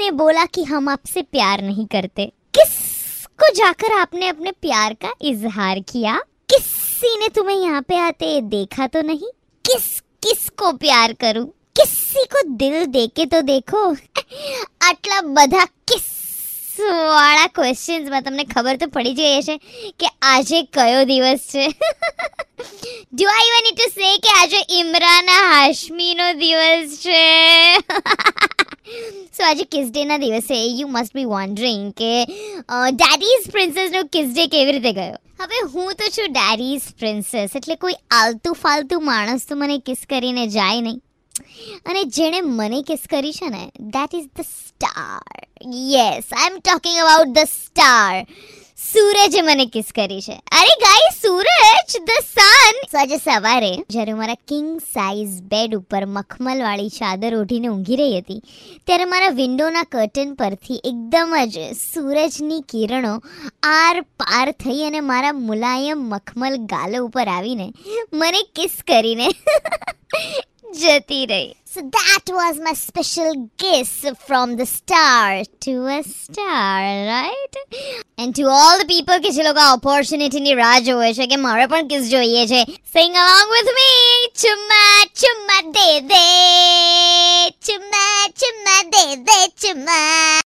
ने बोला कि हम आपसे प्यार नहीं करते किसको जाकर आपने अपने प्यार का इजहार किया किसी ने तुम्हें यहाँ पे आते देखा तो नहीं किस किसको प्यार करूं किसी को दिल देके તો દેખો આટલા બધા કિસ વાળા ક્વેશ્ચન્સમાં તમને ખબર તો પડી જ ગઈ હશે કે આજે કયો દિવસ છે do I even need to say કે આજે ઇમરાના હાશમીનો દિવસ છે સો આજે કિસ ડેના દિવસે યુ મસ્ટ બી વોન્ડરિંગ કે ડેડીઝ પ્રિન્સેસનો કિસ ડે કેવી રીતે ગયો? હવે હું તો છું ડેડીઝ પ્રિન્સેસ એટલે કોઈ આલતુ ફાલતુ માણસ તો મને કિસ કરીને જાય નહીં. અને જેણે મને કિસ કરી છે ને that is the star yes I am talking about the star સૂરજે મને કિસ કરી છે. અરે ગાય સૂરજ ધ સન આજે સવારે જ્યારે મારા કિંગ સાઇઝ બેડ ઉપર મખમલ વાળી ચાદર ઓઢીને ઊંઘી રહી હતી, ત્યારે મારા વિન્ડોના કર્ટન પરથી એકદમ જ સૂરજની કિરણો આર પાર થઈ અને મારા મુલાયમ મખમલ ગાલો ઉપર આવીને મને કિસ કરીને જતી રહી. So that was my special kiss from the star to a star, right? And to all the people કે જે લોકો ઓપોર્ચ્યુનિટી ની રાહ જોવે છે કે મારે પણ કિસ જોઈએ છે sing along with me ચુમ્મા ચુમ્મા they they ચુમ્મા ચુમ્મા they they ચુમ્મા